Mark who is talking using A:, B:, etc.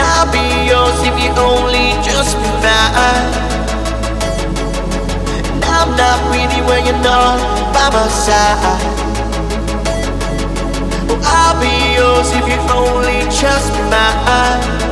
A: I'll be yours if you only just be mine. And I'm not with you when you're not by my side. Oh, I'll be yours if you only just be mine.